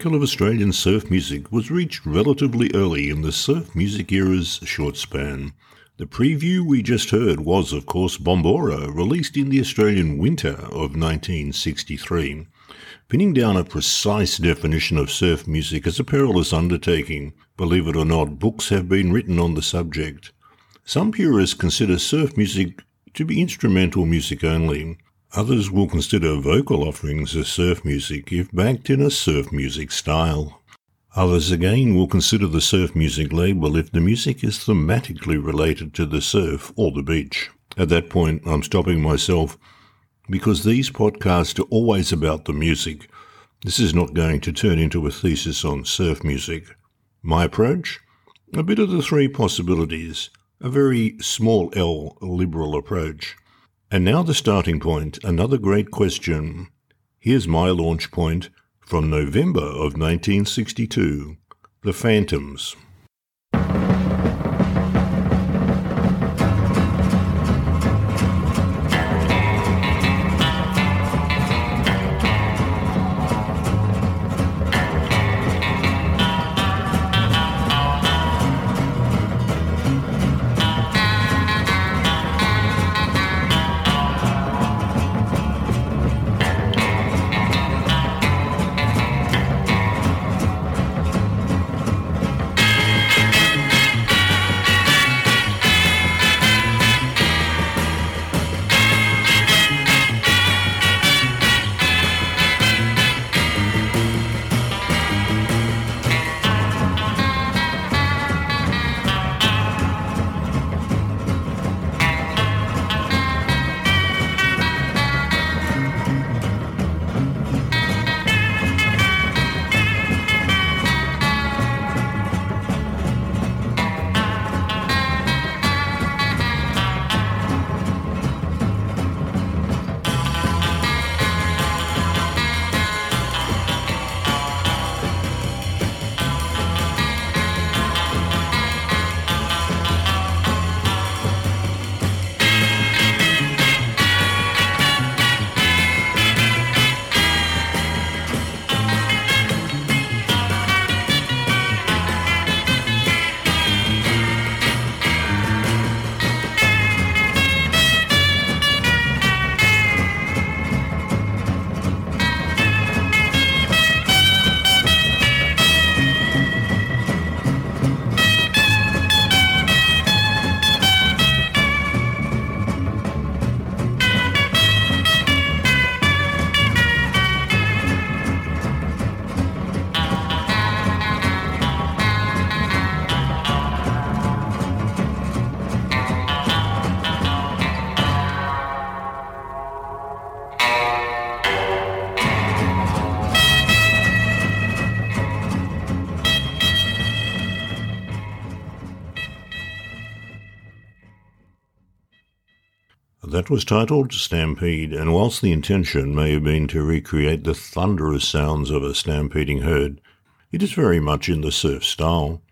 pinnacle of Australian surf music was reached relatively early in the surf music era's short span. The preview we just heard was, of course, Bombora, released in the Australian winter of 1963. Pinning down a precise definition of surf music is a perilous undertaking. Believe it or not, books have been written on the subject. Some purists consider surf music to be instrumental music only. Others will consider vocal offerings as surf music if backed in a surf music style. Others again will consider the surf music label if the music is thematically related to the surf or the beach. At that point, I'm stopping myself because these podcasts are always about the music. This is not going to turn into a thesis on surf music. My approach? A bit of the three possibilities, a very small L liberal approach. And now the starting point, another great question. Here's my launch point from November of 1962 The Phantoms. Was titled Stampede, and whilst the intention may have been to recreate the thunderous sounds of a stampeding herd, it is very much in the surf style.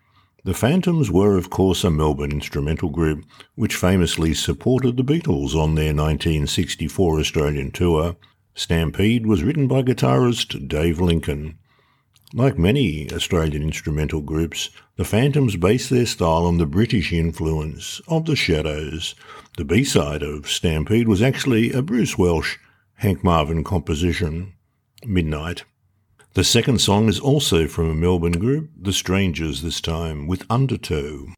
The Phantoms were, of course, a Melbourne instrumental group which famously supported the Beatles on their 1964 Australian tour. Stampede was written by guitarist Dave Lincoln. Like many Australian instrumental groups, the Phantoms base their style on the British influence of the Shadows. The B-side of Stampede was actually a Bruce Welch, Hank Marvin composition, Midnight. The second song is also from a Melbourne group, The Strangers this time, with Undertow.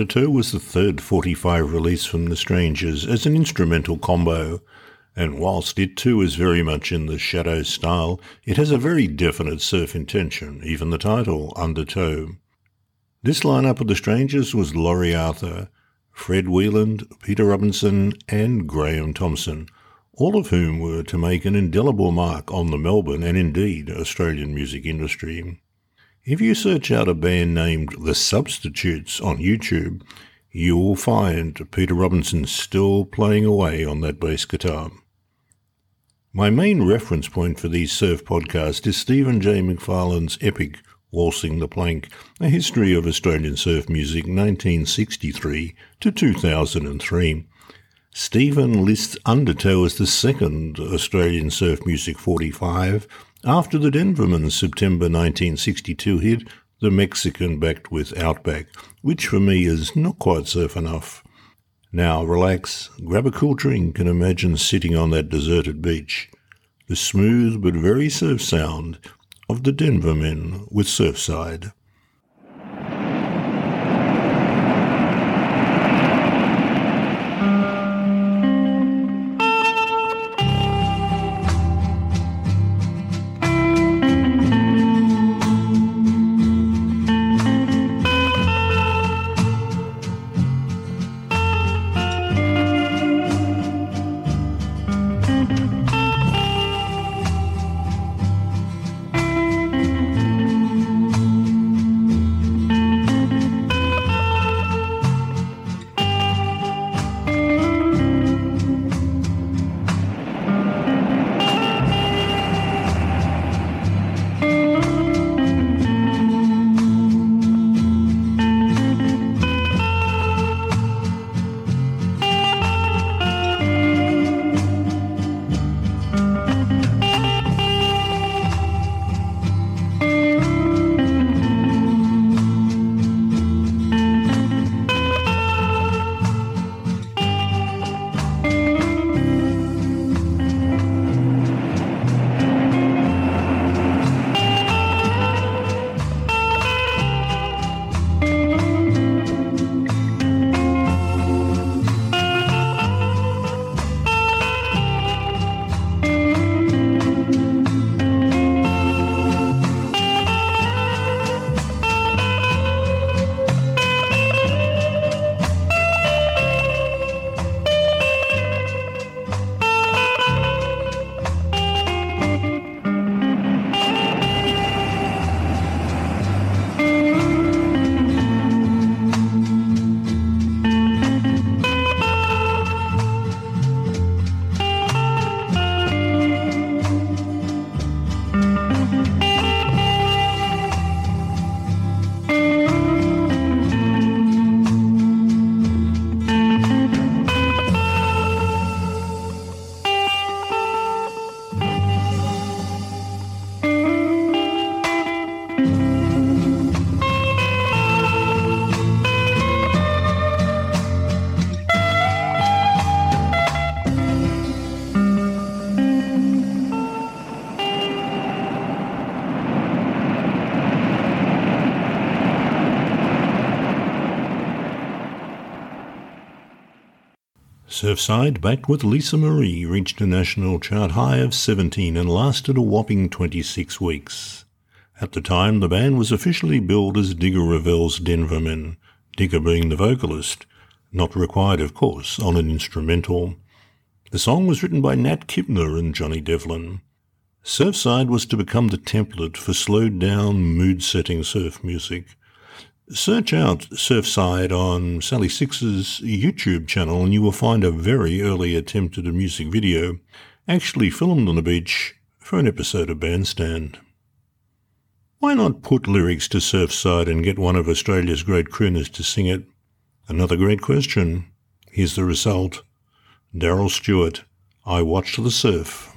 Undertow was the third 45 release from The Strangers as an instrumental combo, and whilst it too is very much in the Shadow style, it has a very definite surf intention, even the title, Undertow. This lineup of The Strangers was Laurie Arthur, Fred Wheeland, Peter Robinson, and Graham Thompson, all of whom were to make an indelible mark on the Melbourne and indeed Australian music industry. If you search out a band named The Substitutes on YouTube, you will find Peter Robinson still playing away on that bass guitar. My main reference point for these surf podcasts is Stephen J. McParland's epic Waltzing the Plank, A History of Australian Surf Music 1963 to 2003. Stephen lists Undertow as the second Australian surf music 45 after the Denvermen's September 1962 hit, The Mexican Backed with Outback, which for me is not quite surf enough. Now relax, grab a cool drink, and imagine sitting on that deserted beach. The smooth but very surf sound of the Denvermen with Surfside. Surfside, backed with Lisa Marie, reached a national chart high of 17 and lasted a whopping 26 weeks. At the time, the band was officially billed as Digger Revell's Denvermen, Digger being the vocalist, not required, of course, on an instrumental. The song was written by Nat Kipner and Johnny Devlin. Surfside was to become the template for slowed down, mood setting surf music. Search out Surfside on Sally Six's YouTube channel and you will find a very early attempt at a music video, actually filmed on the beach for an episode of Bandstand. Why not put lyrics to Surfside and get one of Australia's great crooners to sing it? Another great question. Here's the result. Daryl Stewart, I Watched the Surf.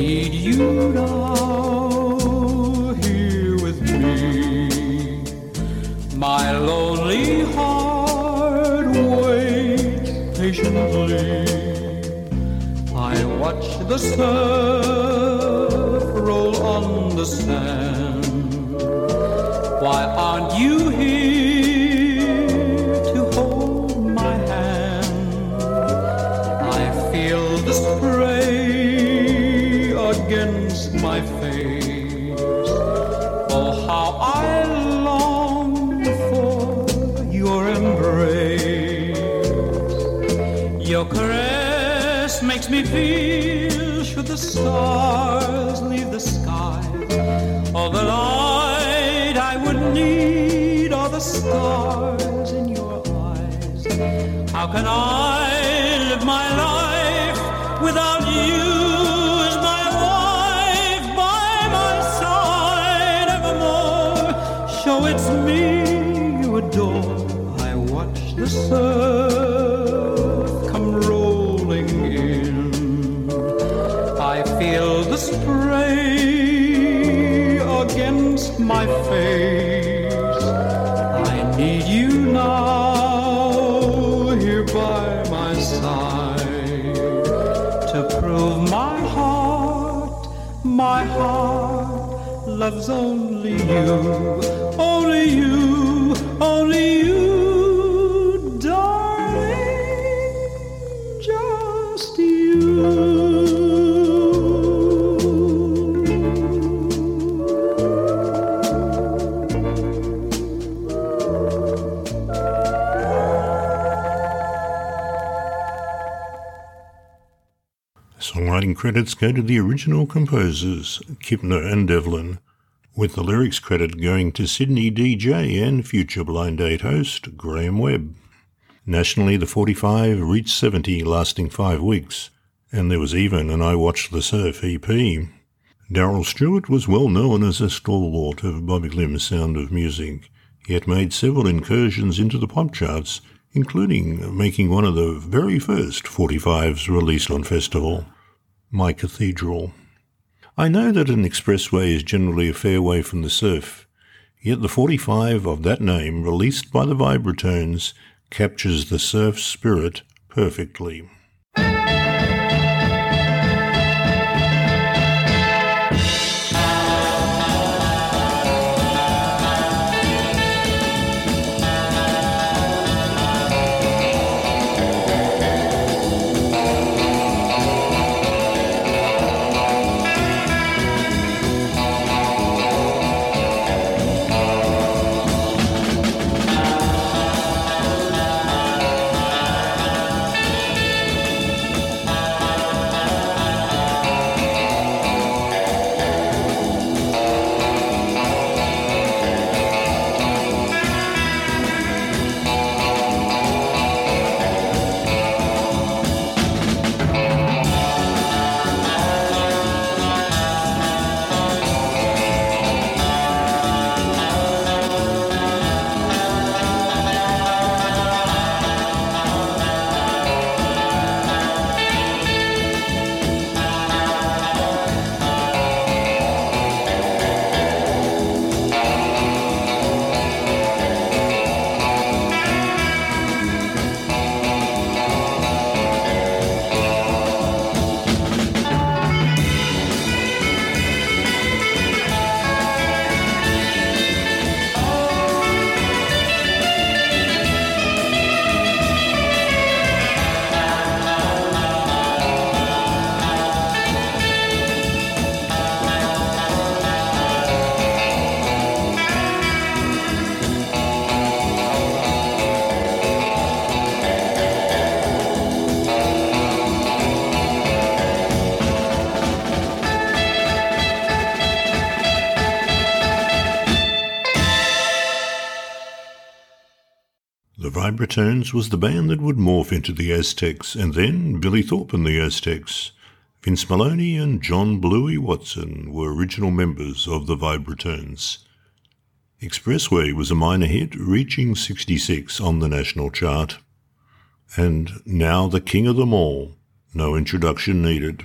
Need you now here with me. My lonely heart waits patiently. I watch the surf roll on the sand. Why aren't you here me feel should the stars leave the sky all the light I would need are the stars in your eyes. How can I live my life without you as my wife by my side evermore? Show it's me you adore. I watch the surf my face. I need you now here by my side to prove my heart, my heart loves only you, credits go to the original composers, Kipner and Devlin, with the lyrics credit going to Sydney DJ and future Blind Date host Graham Webb. Nationally, the 45 reached 70, lasting five weeks, and there was even an I Watched the Surf EP. Daryl Stewart was well known as a stalwart of Bobby Limb's sound of music, yet made several incursions into the pop charts, including making one of the very first 45s released on festival, My Cathedral. I know that an expressway is generally a fair way from the surf, yet the 45 of that name, released by the Vibratones, captures the surf spirit perfectly. The Vibratones was the band that would morph into the Aztecs, and then Billy Thorpe and the Aztecs. Vince Melouney and John Bluey Watson were original members of the Vibratones. Expressway was a minor hit, reaching 66 on the national chart. And now the king of them all, no introduction needed.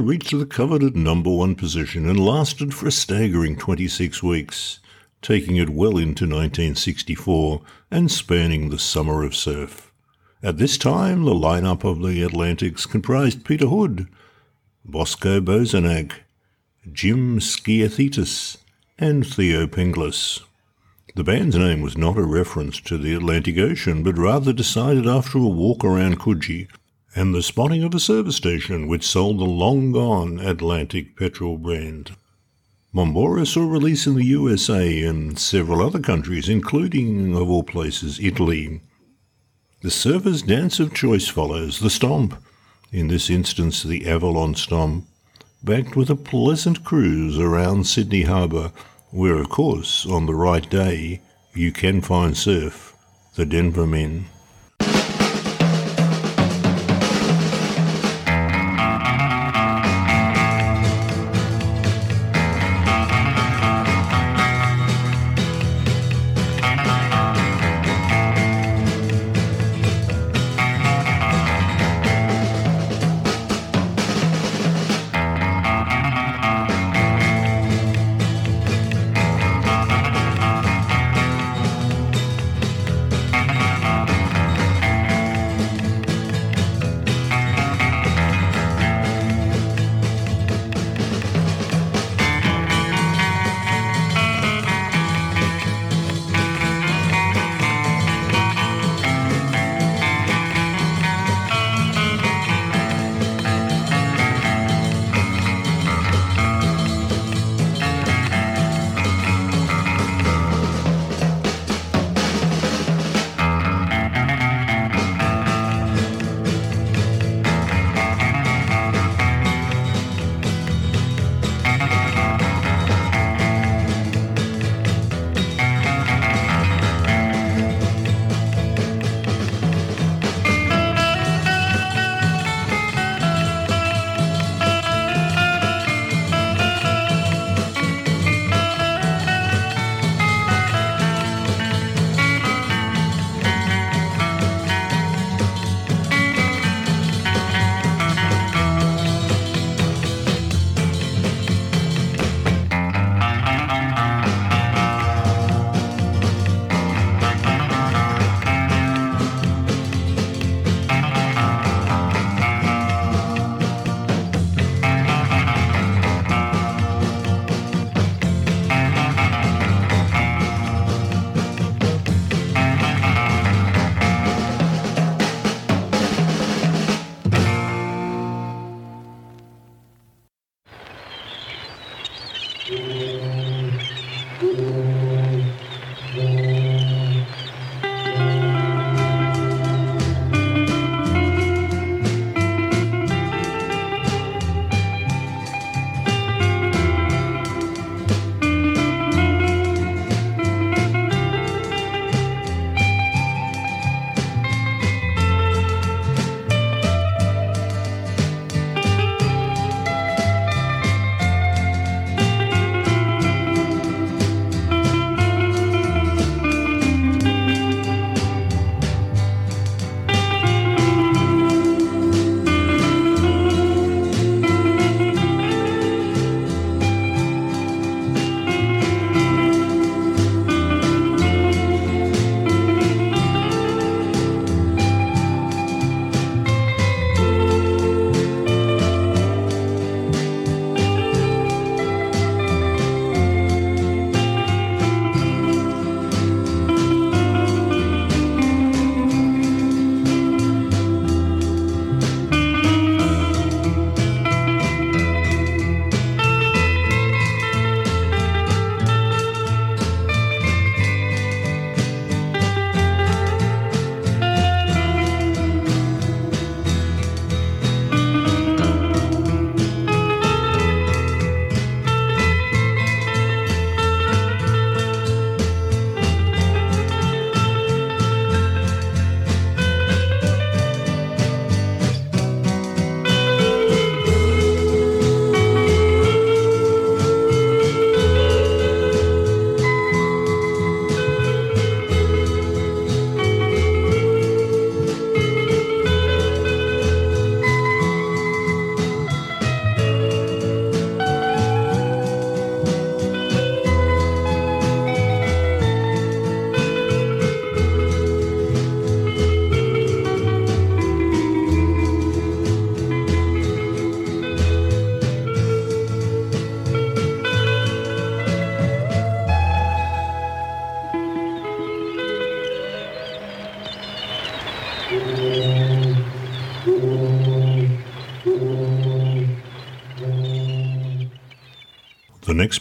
Reached the coveted number one position and lasted for a staggering 26 weeks, taking it well into 1964 and spanning the summer of surf. At this time, the lineup of the Atlantics comprised Peter Hood, Bosco Bozanic, Jim Skiathetis, and Theo Penglis. The band's name was not a reference to the Atlantic Ocean, but rather decided after a walk around Coogee and the spotting of a service station which sold the long gone Atlantic petrol brand. Bombora saw release in the USA and several other countries, including, of all places, Italy. The surfer's dance of choice follows the stomp, in this instance the Avalon stomp, backed with a pleasant cruise around Sydney Harbour, where, of course, on the right day, you can find surf, the Denvermen.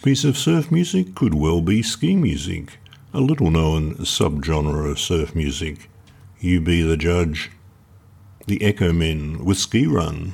Piece of surf music could well be ski music, a little known subgenre of surf music. You be the judge. The Echo Men with Ski Run.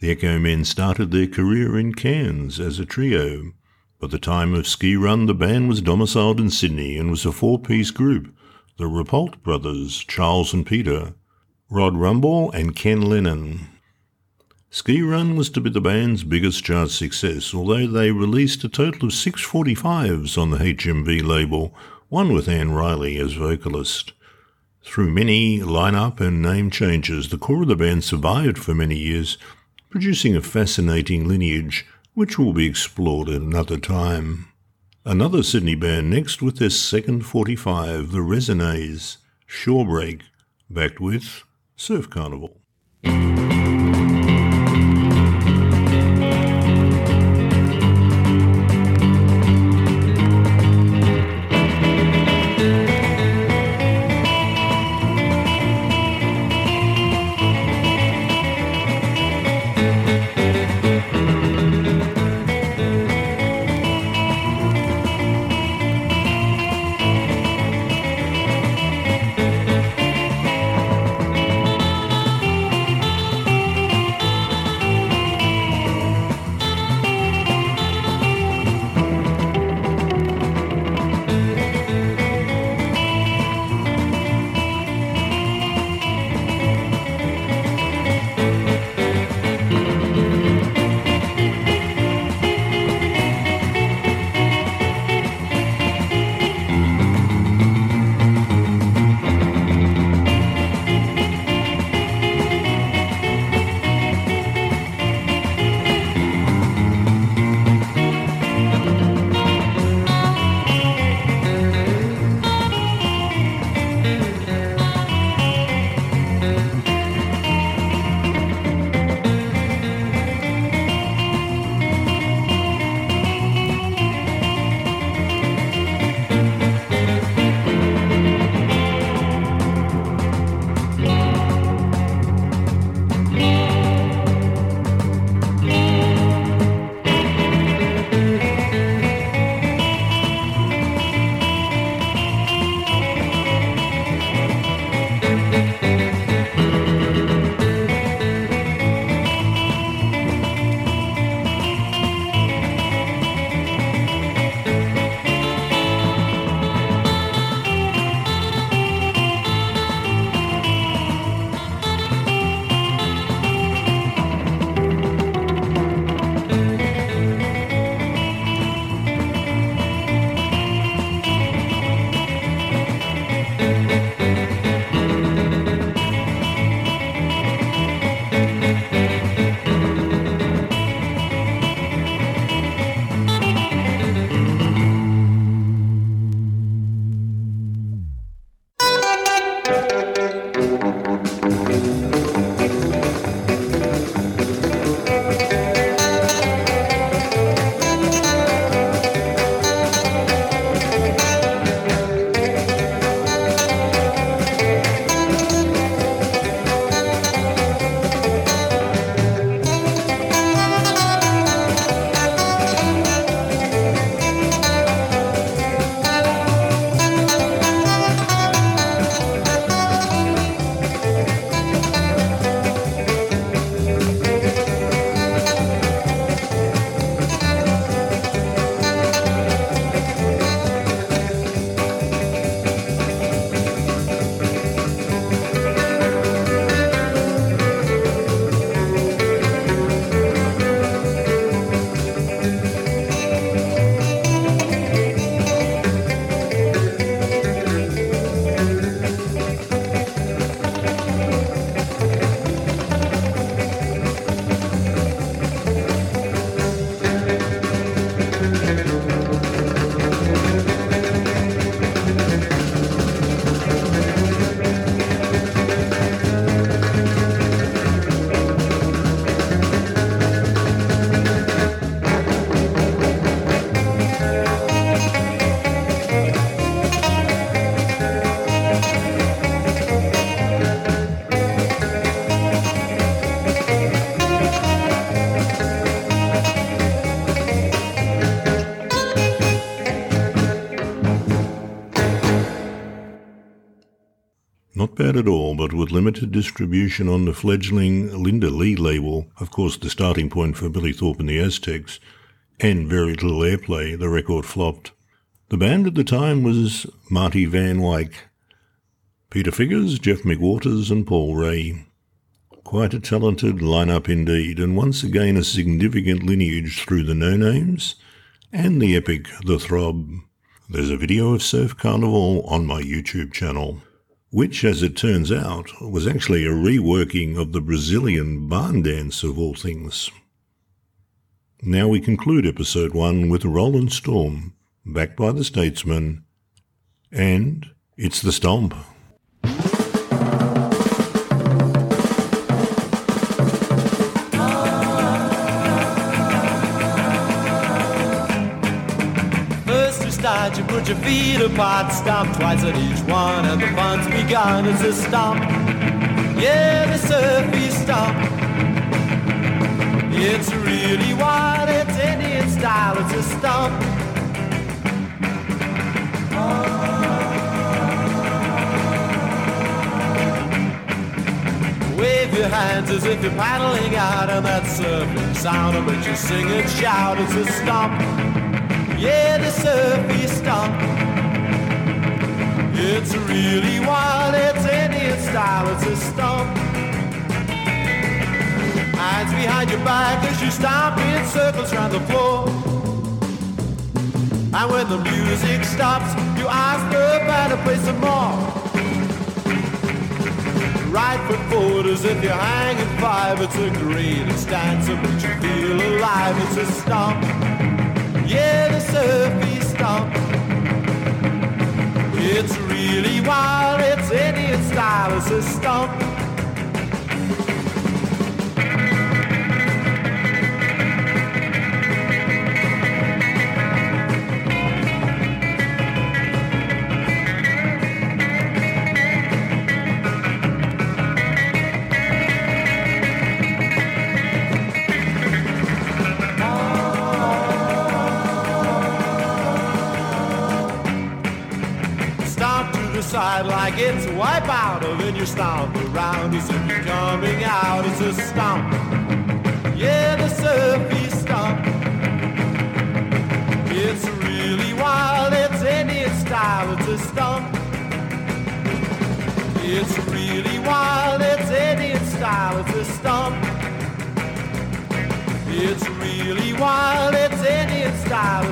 The Echo Men started their career in Cairns as a trio. By the time of Ski Run, the band was domiciled in Sydney and was a four piece group the Rapult brothers, Charles and Peter, Rod Rumball, and Ken Lennon. Ski Run was to be the band's biggest chart success, although they released a total of six 45s on the HMV label, one with Anne Riley as vocalist. Through many line-up and name changes, the core of the band survived for many years producing a fascinating lineage which will be explored at another time. Another Sydney band next with their second 45, the Resonets, Shorebreak, backed with Surf Carnival. At all, but with limited distribution on the fledgling Linda Lee label, of course the starting point for Billy Thorpe and the Aztecs, and very little airplay, the record flopped. The band at the time was Marty Van Wyck, Peter Figures, Jeff McWaters, and Paul Ray. Quite a talented lineup indeed, and once again a significant lineage through the No Names and the epic The Throb. There's a video of Surf Carnival on my YouTube channel which, as it turns out, was actually a reworking of the Brazilian barn dance of all things. Now we conclude episode one with Roland Storm, backed by the Statesmen, and it's the Stomp. Put your feet apart, stomp twice at each one, and the fun's begun. It's a stomp, yeah, the surfy stomp. It's really wild, it's Indian style, it's a stomp. Wave your hands as if you're paddling out, and that surfing sound make you sing and shout. It's a stomp. Yeah, the surfy stomp. It's really wild, it's Indian style, it's a stomp. Hands behind your back as you stomp in circles round the floor. And when the music stops, you ask the band to play some more. Right foot forward as if you're hanging five. It's a greatest dance that makes you feel alive. It's a stomp. Yeah, surfy stomp. It's really wild, it's Indian style, it's a stomp. It's a wipeout, or then you stomp around if you're coming out. It's a stomp. Yeah, the surfy stomp. It's really wild, it's Indian style, it's a stomp. It's really wild, it's Indian style, it's a stomp. It's really wild, it's Indian style,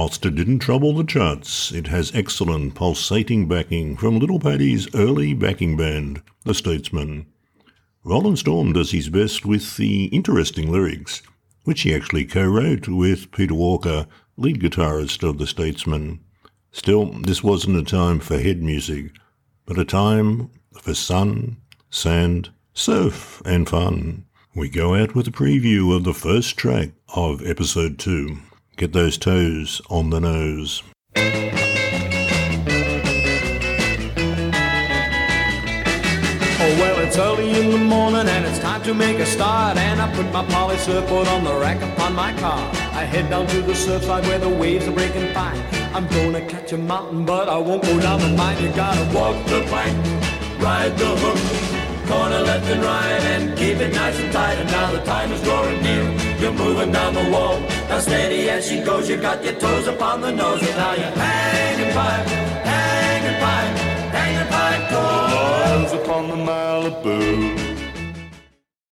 Whilst it didn't trouble the charts, it has excellent pulsating backing from Little Pattie's early backing band, The Statesmen. Roland Storm does his best with the interesting lyrics, which he actually co-wrote with Peter Walker, lead guitarist of The Statesmen. Still, this wasn't a time for head music, but a time for sun, sand, surf, and fun. We go out with a preview of the first track of episode 2. Get those toes on the nose. Oh, well, it's early in the morning and it's time to make a start. And I put my poly surfboard on the rack upon my car. I head down to the surfside where the waves are breaking fine. I'm gonna catch a mountain, but I won't go down the mine. You gotta walk the plank, ride the hook, corner left and right, and keep it nice and tight. And now the time is drawing near. You're moving down the wall. Now steady as she goes, you got your toes upon the nose. And now you're hanging pipe, hanging pipe, hanging pipe, toes upon the Malibu.